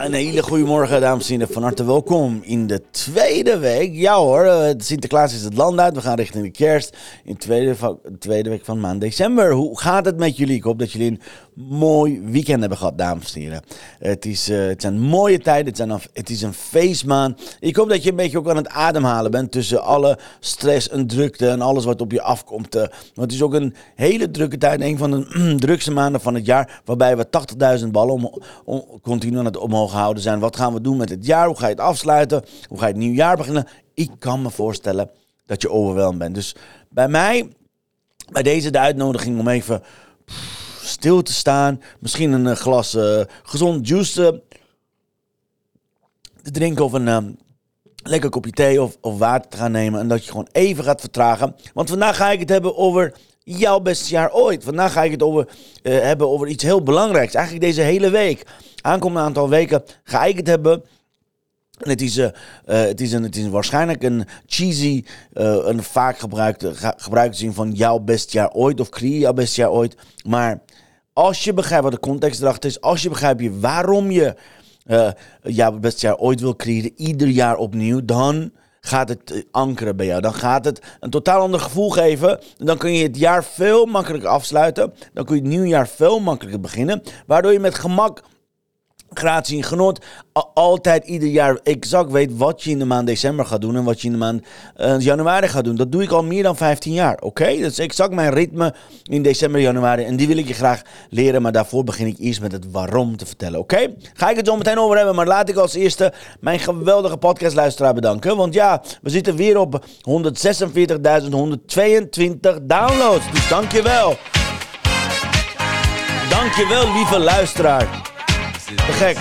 Een hele goede morgen, dames en heren. Van harte welkom in de tweede week. Ja hoor, eh, Sinterklaas is het land uit. We gaan richting de kerst in de tweede, tweede week van maand december. Hoe gaat het met jullie? Ik hoop dat jullie een mooi weekend hebben gehad, dames en heren. Het, is, uh, het zijn mooie tijden, het, zijn, het is een feestmaand. Ik hoop dat je een beetje ook aan het ademhalen bent tussen alle stress en drukte en alles wat op je afkomt. Uh, het is ook een hele drukke tijd, een van de drukste maanden van het jaar, waarbij we 80.000 ballen om, continu aan het omhoog houden zijn. Wat gaan we doen met het jaar? Hoe ga je het afsluiten? Hoe ga je het nieuwe jaar beginnen? Ik kan me voorstellen dat je overweldigd bent. Dus bij mij, bij deze de uitnodiging om even stil te staan. Misschien een eh, glas uh, gezond juice te drinken of een lekker kopje thee of, of water te gaan nemen. En dat je gewoon even gaat vertragen. Want vandaag ga ik het hebben over jouw beste jaar ooit. Vandaag ga ik het over, uh, hebben over iets heel belangrijks. Eigenlijk deze hele week. Aankomende aantal weken ga ik het hebben en het is, uh, het, is een, het is waarschijnlijk een cheesy, een vaak gebruikte, gebruikte zin van jouw best jaar ooit of creëer jouw best jaar ooit. Maar als je begrijpt wat de context erachter is, als je begrijpt je waarom je jouw best jaar ooit wil creëren, ieder jaar opnieuw, dan gaat het ankeren bij jou. Dan gaat het een totaal ander gevoel geven. Dan kun je het jaar veel makkelijker afsluiten. Dan kun je het nieuwjaar veel makkelijker beginnen. Waardoor je met gemak gratie en genot altijd ieder jaar exact weet wat je in de maand december gaat doen en wat je in de maand uh, januari gaat doen. Dat doe ik al meer dan 15 jaar, oké? Dat is exact mijn ritme in december, januari en die wil ik je graag leren, maar daarvoor begin ik eerst met het waarom te vertellen, oké? Ga ik het zo meteen over hebben, maar laat ik als eerste mijn geweldige podcastluisteraar bedanken, want ja, we zitten weer op 146.122 downloads, dus dankjewel. Dankjewel, lieve luisteraar. Te gek.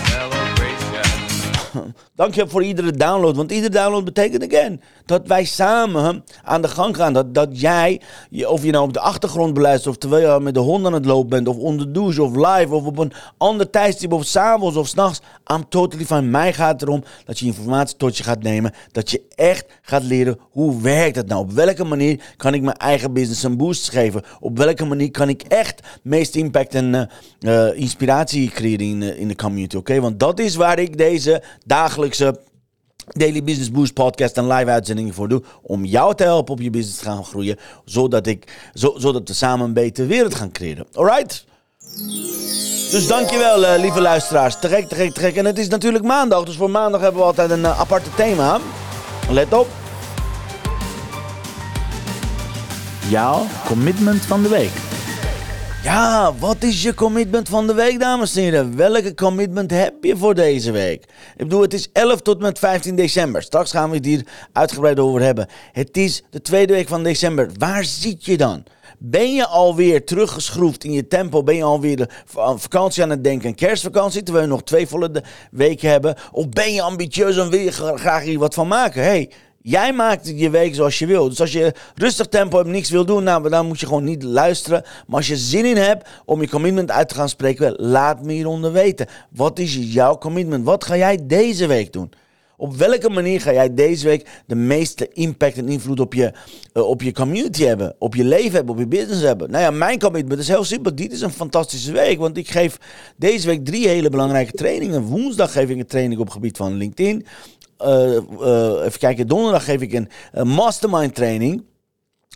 Dank je voor iedere download. Want iedere download betekent again dat wij samen aan de gang gaan. Dat, dat jij, of je nou op de achtergrond beluistert, of terwijl je met de hond aan het lopen bent, of onder de douche, of live, of op een ander tijdstip, of s'avonds of s'nachts. I'm totally fine. Mij gaat erom dat je informatie tot je gaat nemen. Dat je echt gaat leren hoe werkt het nou. Op welke manier kan ik mijn eigen business een boost geven? Op welke manier kan ik echt meest impact en uh, inspiratie creëren in, in de community? Oké, want dat is waar ik deze dagelijkse Daily Business Boost podcast en live uitzendingen voor doe. Om jou te helpen op je business te gaan groeien. Zodat, ik, zo, zodat we samen een betere wereld gaan creëren. Alright? Dus dankjewel uh, lieve luisteraars. Te te gek. En het is natuurlijk maandag. Dus voor maandag hebben we altijd een uh, aparte thema. Let op. Jouw commitment van de week. Ja, wat is je commitment van de week, dames en heren? Welke commitment heb je voor deze week? Ik bedoel, het is 11 tot met 15 december. Straks gaan we het hier uitgebreid over hebben. Het is de tweede week van december. Waar zit je dan? Ben je alweer teruggeschroefd in je tempo? Ben je alweer de vakantie aan het denken? Kerstvakantie, terwijl we nog twee volle weken hebben? Of ben je ambitieus en wil je graag hier wat van maken? Hey, Jij maakt je week zoals je wil. Dus als je rustig tempo hebt, niks wil doen, nou, dan moet je gewoon niet luisteren. Maar als je zin in hebt om je commitment uit te gaan spreken, laat me hieronder weten. Wat is jouw commitment? Wat ga jij deze week doen? Op welke manier ga jij deze week de meeste impact en invloed op je, uh, op je community hebben? Op je leven hebben, op je business hebben? Nou ja, mijn commitment is heel simpel. Dit is een fantastische week, want ik geef deze week drie hele belangrijke trainingen. Woensdag geef ik een training op het gebied van LinkedIn. Uh, uh, even kijken, donderdag geef ik een, een mastermind training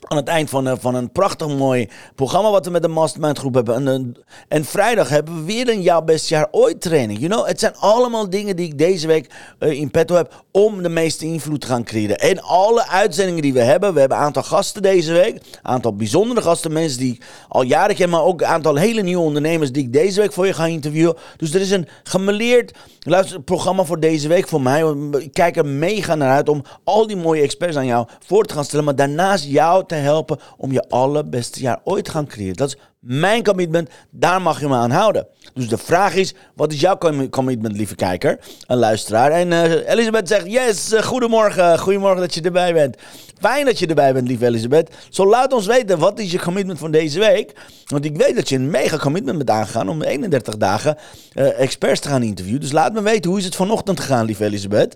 aan het eind van, van een prachtig mooi programma wat we met de mastermind groep hebben. En, en vrijdag hebben we weer een jouw best jaar ooit training. You know, het zijn allemaal dingen die ik deze week uh, in petto heb om de meeste invloed te gaan creëren. En alle uitzendingen die we hebben, we hebben een aantal gasten deze week. Een aantal bijzondere gasten, mensen die ik al jaren ken, maar ook een aantal hele nieuwe ondernemers die ik deze week voor je ga interviewen. Dus er is een gemeleerd luisterprogramma voor deze week voor mij. Ik kijk er mega naar uit om al die mooie experts aan jou voor te gaan stellen, maar daarnaast jou te helpen om je allerbeste jaar ooit te gaan creëren. Dat is Mijn commitment, daar mag je me aan houden. Dus de vraag is, wat is jouw commitment, lieve kijker en luisteraar? En uh, Elisabeth zegt, yes, uh, goedemorgen, goedemorgen dat je erbij bent. Fijn dat je erbij bent, lieve Elisabeth. Zo laat ons weten, wat is je commitment van deze week? Want ik weet dat je een mega commitment bent aangegaan om 31 dagen uh, experts te gaan interviewen. Dus laat me weten, hoe is het vanochtend gegaan, lieve Elisabeth?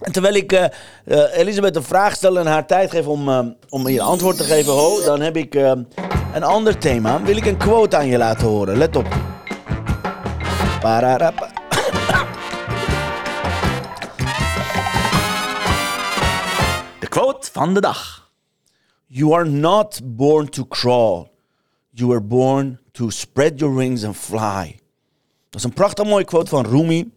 En terwijl ik uh, uh, Elisabeth een vraag stel en haar tijd geef om, uh, om je antwoord te geven, ho, dan heb ik een ander thema. Wil ik een quote aan je laten horen. Let op. Pararapa. De quote van de dag. You are not born to crawl. You are born to spread your wings and fly. Dat is een prachtig mooie quote van Rumi.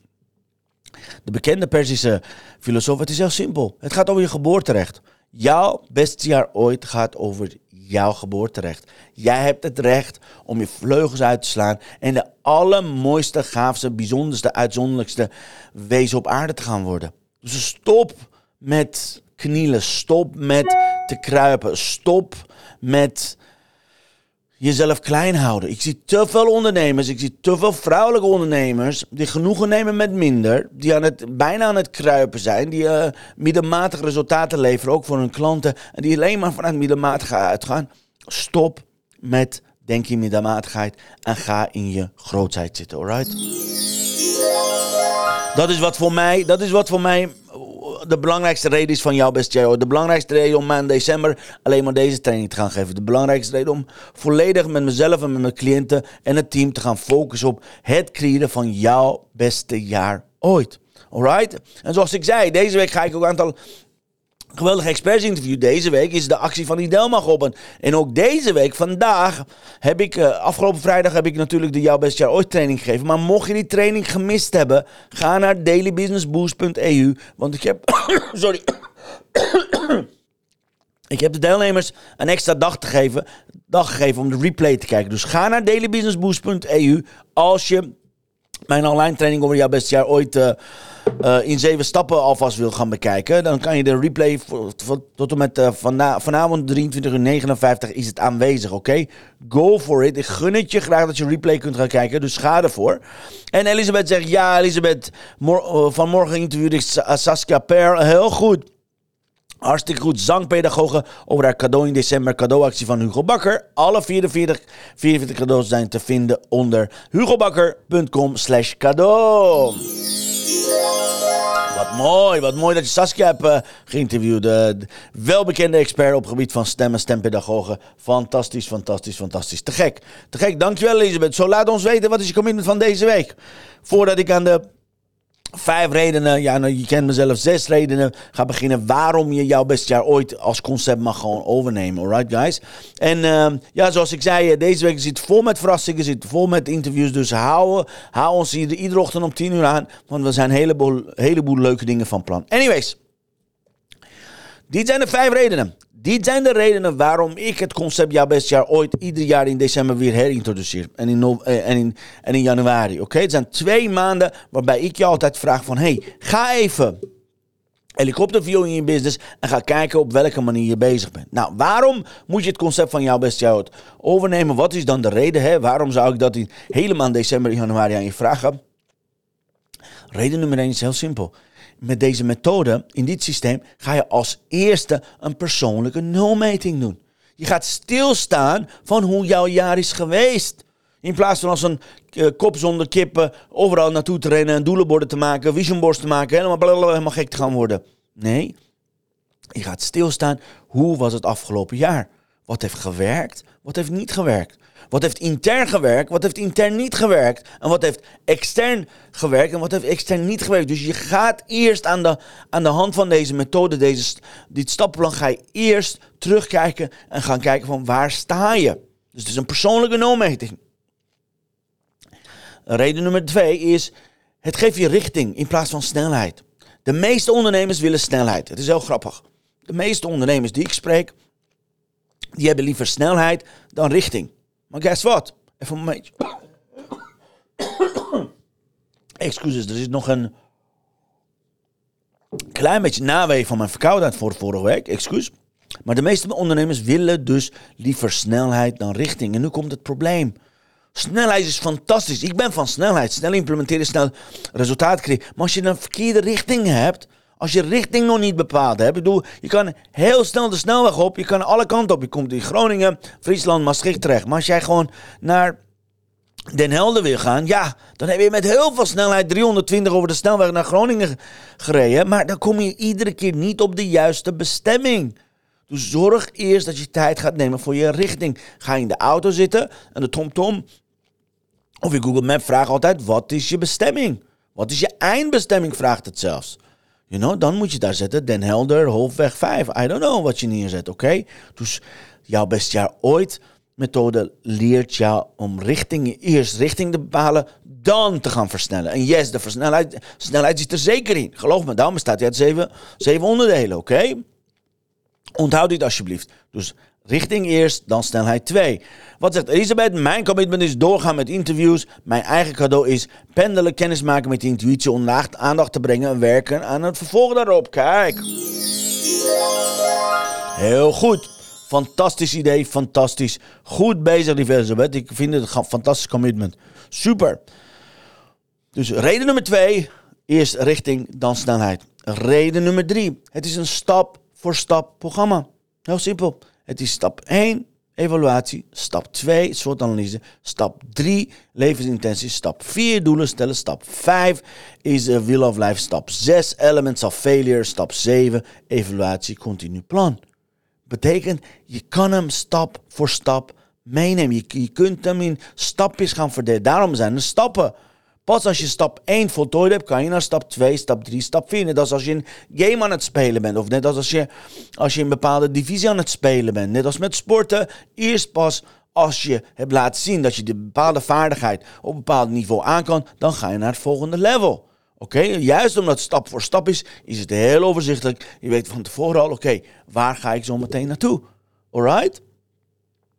De bekende Persische filosoof. Het is heel simpel. Het gaat over je geboorterecht. Jouw beste jaar ooit gaat over jouw geboorterecht. Jij hebt het recht om je vleugels uit te slaan en de allermooiste, gaafste, bijzonderste, uitzonderlijkste wezen op aarde te gaan worden. Dus stop met knielen, stop met te kruipen, stop met jezelf klein houden. Ik zie te veel ondernemers, ik zie te veel vrouwelijke ondernemers die genoegen nemen met minder, die aan het, bijna aan het kruipen zijn, die uh, middelmatige resultaten leveren, ook voor hun klanten, en die alleen maar vanuit middelmatige uitgaan. Stop met denk in middelmatigheid en ga in je grootheid zitten, alright? Dat is wat voor mij, dat is wat voor mij de belangrijkste reden is van jouw beste jaar. De belangrijkste reden om maand december alleen maar deze training te gaan geven. De belangrijkste reden om volledig met mezelf en met mijn cliënten en het team te gaan focussen op het creëren van jouw beste jaar ooit. Alright? En zoals ik zei, deze week ga ik ook een aantal geweldig expertsinterview deze week is de actie van Idelma geopend. En ook deze week, vandaag, heb ik, uh, afgelopen vrijdag heb ik natuurlijk de Jouw Best Jaar Ooit training gegeven. Maar mocht je die training gemist hebben, ga naar dailybusinessboost.eu. Want ik heb, sorry, ik heb de deelnemers een extra dag, te geven, dag gegeven om de replay te kijken. Dus ga naar dailybusinessboost.eu als je mijn online training over jouw beste jaar ooit uh, uh, in zeven stappen alvast wil gaan bekijken. Dan kan je de replay tot en met vana vanavond 23 uur 59 is het aanwezig, oké? Go for it. Ik gun het je graag dat je replay kunt gaan kijken, dus ga ervoor. En Elisabeth zegt, ja Elisabeth, mor vanmorgen interviewde ik Saskia Per. Heel goed. Hartstikke goed. Zangpedagoge over haar cadeau in december cadeauactie van Hugo Bakker. Alle 44, 44 cadeaus zijn te vinden onder hugobakker.com slash cadeau. Wat mooi, wat mooi dat je Saskia hebt uh, geïnterviewd. Uh, welbekende expert op het gebied van stemmen, stempedagogen. Fantastisch, fantastisch, fantastisch. Te gek, te gek. Dankjewel Elisabeth. Zo laat ons weten, wat is je commitment van deze week? Voordat ik aan de Vijf redenen, ja, nou, je kent mezelf, zes redenen. Ga beginnen waarom je jouw beste jaar ooit als concept mag gewoon overnemen. Alright, guys? En uh, ja, zoals ik zei, deze week zit vol met verrassingen, zit vol met interviews. Dus hou, hou ons hier iedere ochtend om 10 uur aan. Want we zijn een heleboel, heleboel leuke dingen van plan. Anyways, dit zijn de vijf redenen. Dit zijn de redenen waarom ik het concept Jouw Best Jaar ooit ieder jaar in december weer herintroduceer. En in, en in, en in januari. Oké, het zijn twee maanden waarbij ik je altijd vraag van... Hey, ga even helikopterview in je business en ga kijken op welke manier je bezig bent. Nou, waarom moet je het concept van jouw beste jaar overnemen? Wat is dan de reden? Hè? Waarom zou ik dat in helemaal december, januari aan je vragen? Reden nummer 1 is heel simpel met deze methode, in dit systeem, ga je als eerste een persoonlijke nulmeting doen. Je gaat stilstaan van hoe jouw jaar is geweest. In plaats van als een uh, kop zonder kippen overal naartoe te rennen en doelenborden te maken, visionboards te maken, helemaal, blablabla, helemaal gek te gaan worden. Nee, je gaat stilstaan. Hoe was het afgelopen jaar? Wat heeft gewerkt? Wat heeft niet gewerkt? Wat heeft intern gewerkt? Wat heeft intern niet gewerkt? En wat heeft extern gewerkt? En wat heeft extern niet gewerkt? Dus je gaat eerst aan de, aan de hand van deze methode, deze, dit stappenplan, ga je eerst terugkijken en gaan kijken van waar sta je? Dus het is een persoonlijke nulmeting. Reden nummer twee is, het geeft je richting in plaats van snelheid. De meeste ondernemers willen snelheid. Het is heel grappig. De meeste ondernemers die ik spreek, die hebben liever snelheid dan richting. Maar guess what? Even een momentje. Excuses, er is nog een klein beetje nawee van mijn verkoudheid voor vorige week. Excuus. Maar de meeste ondernemers willen dus liever snelheid dan richting. En nu komt het probleem. Snelheid is fantastisch. Ik ben van snelheid. Snel implementeren, snel resultaat creëren. Maar als je een verkeerde richting hebt, als je richting nog niet bepaald hebt. Ik bedoel, je kan heel snel de snelweg op. Je kan alle kanten op. Je komt in Groningen, Friesland, Maastricht terecht. Maar als jij gewoon naar Den Helder wil gaan, ja, dan heb je met heel veel snelheid 320 over de snelweg naar Groningen gereden. Maar dan kom je iedere keer niet op de juiste bestemming. Dus zorg eerst dat je tijd gaat nemen voor je richting. Ga in de auto zitten en de TomTom of je Google Map vraagt altijd: wat is je bestemming? Wat is je eindbestemming? Vraagt het zelfs. You know, dan moet je daar zetten Den Helder, Hoofdweg 5. I don't know wat je neerzet, oké? Dus jouw bestjaar ooit methode leert jou om richting, eerst richting te bepalen, dan te gaan versnellen. En yes, de versnelheid, snelheid zit er zeker in. Geloof me, daarom bestaat hij uit zeven, zeven onderdelen, oké? Onthoud dit alsjeblieft. Dus richting eerst, dan snelheid 2. Wat zegt Elisabeth? Mijn commitment is doorgaan met interviews. Mijn eigen cadeau is pendelen, kennismaken met de intuïtie, om aandacht te brengen en werken aan het vervolg daarop. Kijk. Heel goed. Fantastisch idee, fantastisch. Goed bezig, lieve Elisabeth. Ik vind het een fantastisch commitment. Super. Dus reden nummer 2, eerst richting, dan snelheid. Reden nummer 3, het is een stap voor stap programma. Heel simpel. Het is stap 1, evaluatie. Stap 2, soortanalyse. Stap 3, levensintentie. Stap 4, doelen stellen. Stap 5 is a Wheel of Life. Stap 6, Elements of Failure. Stap 7, evaluatie, continu plan. Betekent, je kan hem stap voor stap meenemen. Je, je kunt hem in stapjes gaan verdelen. Daarom zijn er stappen. Pas als je stap 1 voltooid hebt, kan je naar stap 2, stap 3, stap 4. Net als als je een game aan het spelen bent. Of net als als je, als je een bepaalde divisie aan het spelen bent. Net als met sporten. Eerst pas als je hebt laten zien dat je de bepaalde vaardigheid op een bepaald niveau aan kan, dan ga je naar het volgende level. Oké, juist omdat het stap voor stap is, is het heel overzichtelijk. Je weet van tevoren al, oké, waar ga ik zo meteen naartoe? Alright?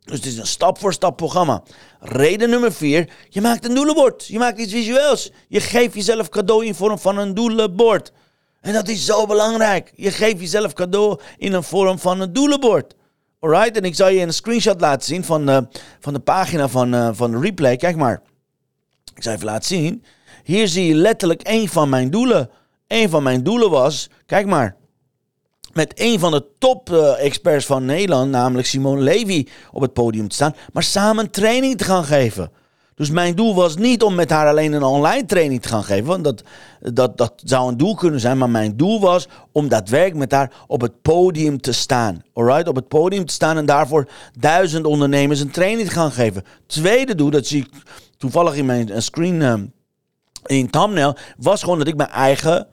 Dus het is een stap voor stap programma. Reden nummer vier, je maakt een doelenbord. Je maakt iets visueels. Je geeft jezelf cadeau in vorm van een doelenbord. En dat is zo belangrijk. Je geeft jezelf cadeau in een vorm van een doelenbord. Alright, en ik zal je een screenshot laten zien van, uh, van de pagina van, uh, van de replay. Kijk maar. Ik zal even laten zien. Hier zie je letterlijk een van mijn doelen. Een van mijn doelen was, kijk maar met een van de top-experts van Nederland, namelijk Simone Levy, op het podium te staan, maar samen training te gaan geven. Dus mijn doel was niet om met haar alleen een online training te gaan geven, want dat, dat, dat zou een doel kunnen zijn, maar mijn doel was om daadwerkelijk met haar op het podium te staan. Alright, op het podium te staan en daarvoor duizend ondernemers een training te gaan geven. Tweede doel, dat zie ik toevallig in mijn screen, uh, in thumbnail, was gewoon dat ik mijn eigen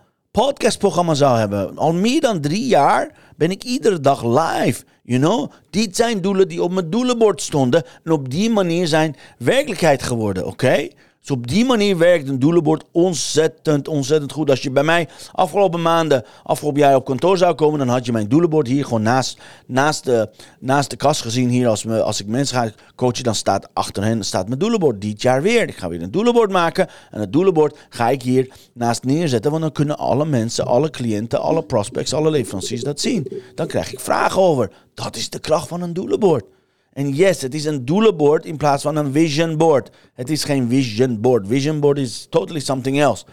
podcastprogramma zou hebben. Al meer dan drie jaar ben ik iedere dag live. You know? Dit zijn doelen die op mijn doelenbord stonden. En op die manier zijn werkelijkheid geworden. Oké? Dus op die manier werkt een doelenbord ontzettend, ontzettend goed. Als je bij mij afgelopen maanden, afgelopen jaar op kantoor zou komen, dan had je mijn doelenbord hier gewoon naast, naast, de, naast de kast gezien. Hier als, me, als ik mensen ga coachen, dan staat achter hen staat mijn doelenbord. Dit jaar weer. Ik ga weer een doelenbord maken. En het doelenbord ga ik hier naast neerzetten. Want dan kunnen alle mensen, alle cliënten, alle prospects, alle leveranciers dat zien. Dan krijg ik vragen over. Dat is de kracht van een doelenbord. En yes, het is een doelenbord in plaats van een vision board. Het is geen vision board. Vision board is totally something else.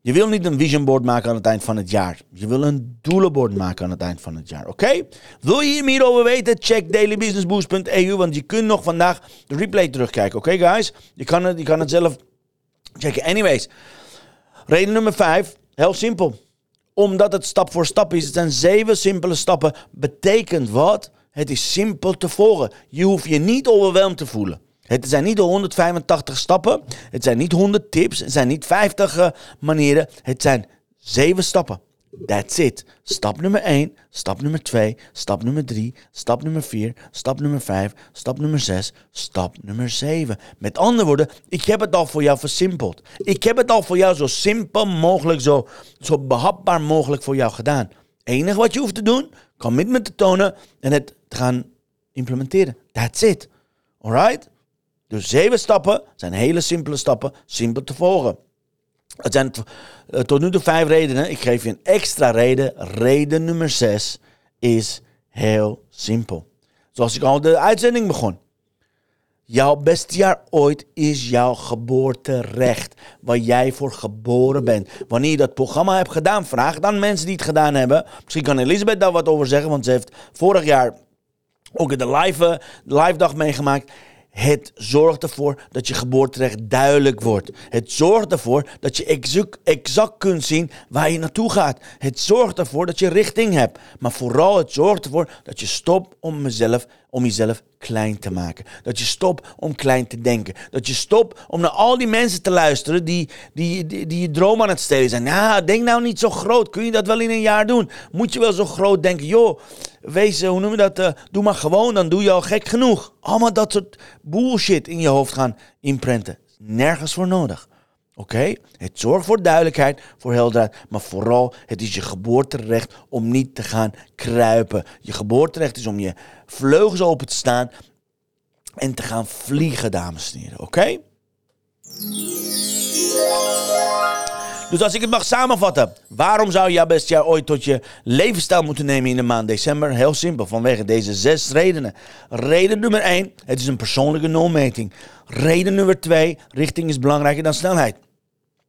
Je wil niet een vision board maken aan het eind van het jaar. Je wil een doelenbord maken aan het eind van het jaar. Oké? Wil je hier meer over weten? Check dailybusinessboost.eu. Want je kunt nog vandaag de replay terugkijken. Oké, guys? Je kan, het, je kan het zelf checken. Anyways, reden nummer 5. Heel simpel. Omdat het stap voor stap is. Het zijn zeven simpele stappen. Betekent wat? Het is simpel te volgen. Je hoeft je niet overweldigd te voelen. Het zijn niet de 185 stappen. Het zijn niet 100 tips. Het zijn niet 50 uh, manieren. Het zijn 7 stappen. That's it. Stap nummer 1, stap nummer 2, stap nummer 3, stap nummer 4, stap nummer 5, stap nummer 6, stap nummer 7. Met andere woorden, ik heb het al voor jou versimpeld. Ik heb het al voor jou zo simpel mogelijk, zo, zo behapbaar mogelijk voor jou gedaan. Enige wat je hoeft te doen, commitment te tonen en het te gaan implementeren. That's it. Alright? Dus zeven stappen zijn hele simpele stappen, simpel te volgen. Het zijn tot nu toe vijf redenen. Ik geef je een extra reden. Reden nummer zes is heel simpel. Zoals ik al de uitzending begon. Jouw beste jaar ooit is jouw geboorterecht. Waar jij voor geboren bent. Wanneer je dat programma hebt gedaan, vraag dan mensen die het gedaan hebben. Misschien kan Elisabeth daar wat over zeggen, want ze heeft vorig jaar ook de live, live dag meegemaakt. Het zorgt ervoor dat je geboorterecht duidelijk wordt. Het zorgt ervoor dat je exact, exact kunt zien waar je naartoe gaat. Het zorgt ervoor dat je richting hebt. Maar vooral het zorgt ervoor dat je stopt om, mezelf, om jezelf klein te maken. Dat je stopt om klein te denken. Dat je stopt om naar al die mensen te luisteren die, die, die, je droom aan het stelen zijn. Nou, denk nou niet zo groot. Kun je dat wel in een jaar doen? Moet je wel zo groot denken? Joh, wees, hoe noem je dat? Uh, doe maar gewoon, dan doe je al gek genoeg. Allemaal dat soort bullshit in je hoofd gaan imprinten. Nergens voor nodig. Oké? Het zorgt voor duidelijkheid, voor helderheid, maar vooral het is je geboorterecht om niet te gaan kruipen. Je geboorterecht is om je vleugels open te staan en te gaan vliegen, dames en heren. Oké? Dus als ik het mag samenvatten, waarom zou je best jaar ooit tot je levensstijl moeten nemen in de maand december? Heel simpel, vanwege deze zes redenen. Reden nummer één, het is een persoonlijke nulmeting. Reden nummer twee, richting is belangrijker dan snelheid.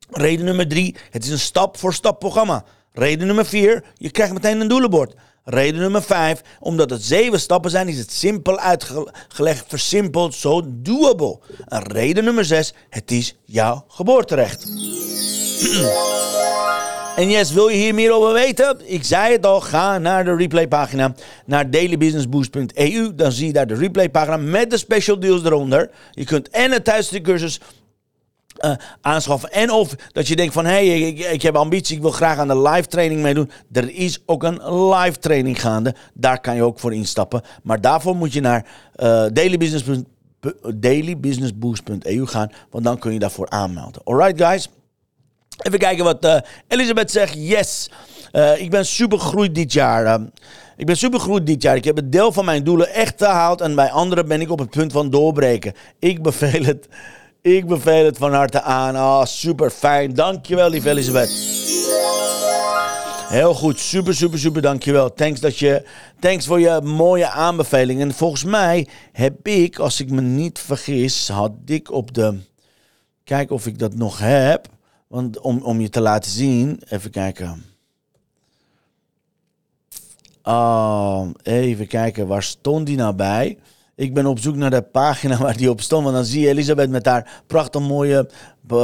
Reden nummer drie, het is een stap-voor-stap programma. Reden nummer vier, je krijgt meteen een doelenbord. Reden nummer vijf, omdat het zeven stappen zijn, is het simpel uitgelegd, versimpeld, zo doable. En reden nummer zes, het is jouw geboorterecht. En yes, wil je hier meer over weten? Ik zei het al, ga naar de replaypagina, naar dailybusinessboost.eu. Dan zie je daar de replaypagina met de special deals eronder. Je kunt en cursus uh, aanschaffen. En of dat je denkt van, hé, hey, ik, ik, heb ambitie, ik wil graag aan de live training meedoen. Er is ook een live training gaande. Daar kan je ook voor instappen. Maar daarvoor moet je naar uh, dailybusinessboost.eu gaan, want dan kun je daarvoor aanmelden. Alright guys? Even kijken wat uh, Elisabeth zegt. Yes, ik ben super gegroeid dit jaar. Ik ben super gegroeid dit jaar. Ik heb het deel van mijn doelen echt gehaald en bij anderen ben ik op het punt van doorbreken. Ik beveel het ik beveel het van harte aan. Ah, oh, super fijn. Dankjewel, lieve Elisabeth. Heel goed, super, super, super, dankjewel. Thanks, dat je, thanks voor je mooie aanbeveling. En volgens mij heb ik, als ik me niet vergis, had ik op de... Kijk of ik dat nog heb. Want om, om je te laten zien, even kijken. Uh, even kijken, waar stond die nou bij? Ik ben op zoek naar de pagina waar die op stond. Want dan zie je Elisabeth met haar prachtig mooie,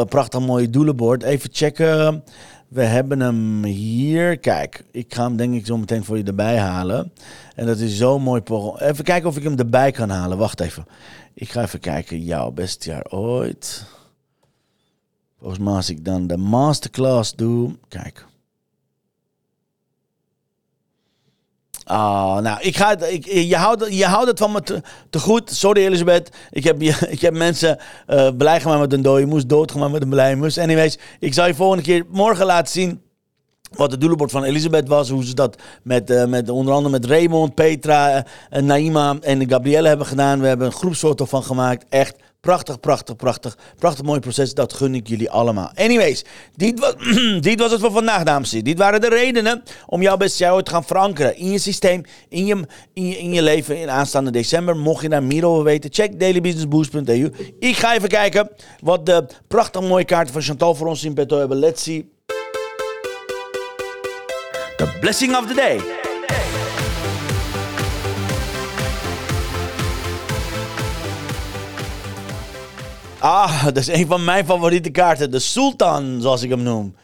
prachtig mooie doelenbord. Even checken. We hebben hem hier. Kijk, ik ga hem denk ik zo meteen voor je erbij halen. En dat is zo mooi. Even kijken of ik hem erbij kan halen. Wacht even. Ik ga even kijken. Jouw beste jaar ooit. Volgens mij als ik dan de masterclass doe. Kijk. Ah, nou, ik ga, je, houdt, je houdt het van me te, goed. Sorry, Elisabeth. Ik heb, ik heb mensen uh, blij gemaakt met een dode moes, doodgemaakt met een blij moes. Anyways, ik zal je volgende keer morgen laten zien wat het doelenbord van Elisabeth was. Hoe ze dat met, uh, met onder andere met Raymond, Petra, uh, Naima en Gabrielle hebben gedaan. We hebben een groepsfoto van gemaakt. Echt Prachtig, prachtig, prachtig. Prachtig mooi proces. Dat gun ik jullie allemaal. Anyways, dit was, dit was het voor vandaag, dames en heren. Dit waren de redenen om jouw beste jaar te gaan verankeren. In je systeem, in je, in je, in je leven in aanstaande december. Mocht je daar meer over weten, check dailybusinessboost.eu. Ik ga even kijken wat de prachtig mooie kaarten van Chantal voor ons in petto hebben. Let's see. The blessing of the day. Ah, dat is een van mijn favoriete kaarten. De Sultan, zoals ik hem noem.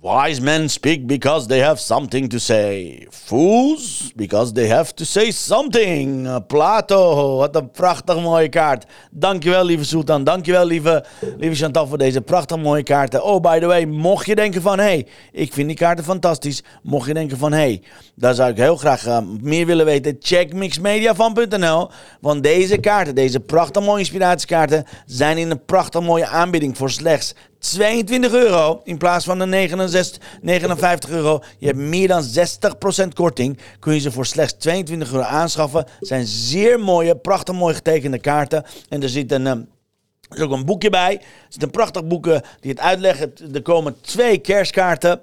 Wise men speak because they have something to say. Fools because they have to say something. Plato, wat een prachtig mooie kaart. Dankjewel lieve Sultan, dankjewel lieve, lieve Chantal voor deze prachtig mooie kaarten. Oh, by the way, mocht je denken van... hé, hey, ik vind die kaarten fantastisch. Mocht je denken van... hé, hey, daar zou ik heel graag uh, meer willen weten. Check mixmediafan.nl. Want deze kaarten, deze prachtig mooie inspiratiekaarten... zijn in een prachtig mooie aanbieding voor slechts 22 euro in plaats van de 69, 59 euro. Je hebt meer dan 60% korting. Kun je ze voor slechts 22 euro aanschaffen. zijn zeer mooie, prachtig mooi getekende kaarten. En er zit een... Ehm, er ook een boekje bij. Er zit een prachtig boekje die het uitlegt. Er komen twee kerstkaarten.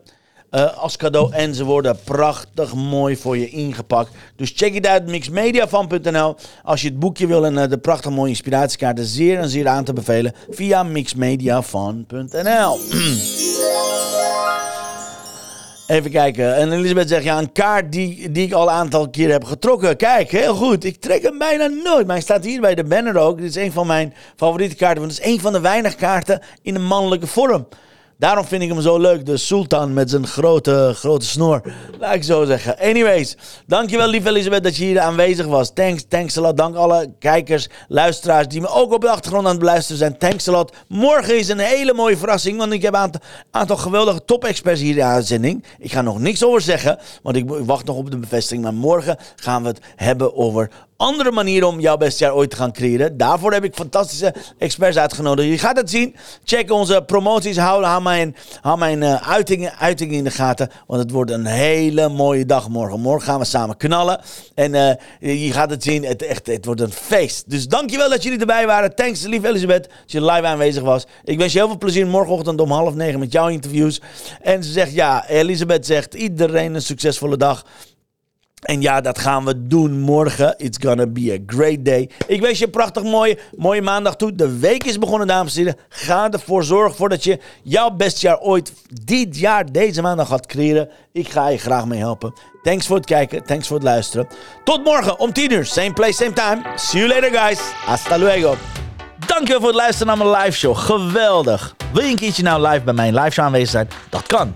Eh, als cadeau. En ze worden prachtig mooi voor je ingepakt. Dus check het uit, mixmediafan.nl. Als je het boekje wil en eh, de prachtig mooie inspiratiekaarten, zeer en zeer aan te bevelen via mixmediafan.nl. Even kijken. En Elisabeth zegt, ja, een kaart die, die ik al een aantal keer heb getrokken. Kijk, heel goed. Ik trek hem bijna nooit. Maar hij staat hier bij de banner ook. Dit is een van mijn favoriete kaarten. Want het is een van de weinig kaarten in een mannelijke vorm. Daarom vind ik hem zo leuk. De sultan met zijn grote, grote snor. Laat ik zo zeggen. Anyways, dankjewel lieve Elisabeth dat je hier aanwezig was. Thanks, thanks a lot. Dank alle kijkers, luisteraars die me ook op de achtergrond aan het beluisteren zijn. Thanks a lot. Morgen is een hele mooie verrassing, want ik heb een aantal, geweldige top-experts hier in de uitzending. Ik ga nog niks over zeggen, want ik wacht nog op de bevestiging. Maar morgen gaan we het hebben over andere manieren om jouw beste jaar ooit te gaan creëren. Daarvoor heb ik fantastische experts uitgenodigd. Je gaat het zien. Check onze promoties. Hou, mijn, hou mijn uh, uitingen, uitingen in de gaten. Want het wordt een hele mooie dag morgen. Morgen gaan we samen knallen. En uh, je gaat het zien. Het, echt, het wordt een feest. Dus dankjewel dat jullie erbij waren. Thanks, lief Elisabeth, dat je live aanwezig was. Ik wens je heel veel plezier morgenochtend om half negen met jouw interviews. En ze zegt, ja, Elisabeth zegt, iedereen een succesvolle dag. En ja, dat gaan we doen morgen. It's gonna be a great day. Ik wens je een prachtig mooie, mooie maandag toe. De week is begonnen, dames en heren. Ga ervoor zorgen voor dat je jouw beste jaar ooit dit jaar, deze maandag gaat creëren. Ik ga je graag mee helpen. Thanks voor het kijken. Thanks voor het luisteren. Tot morgen om 10 uur. Same place, same time. See you later, guys. Hasta luego. Dankjewel voor het luisteren naar mijn live show. Geweldig. Wil je een keertje nou live bij mijn live show aanwezig zijn? Dat kan.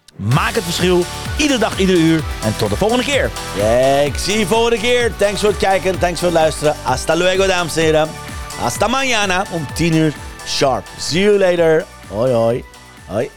Maak het verschil, iedere dag, ieder uur. En tot de volgende keer. Ik zie je volgende keer. Thanks voor het kijken, thanks voor het luisteren. Hasta luego, dames en heren. Hasta mañana om 10 uur sharp. See you later. Hoi, hoi. Hoi.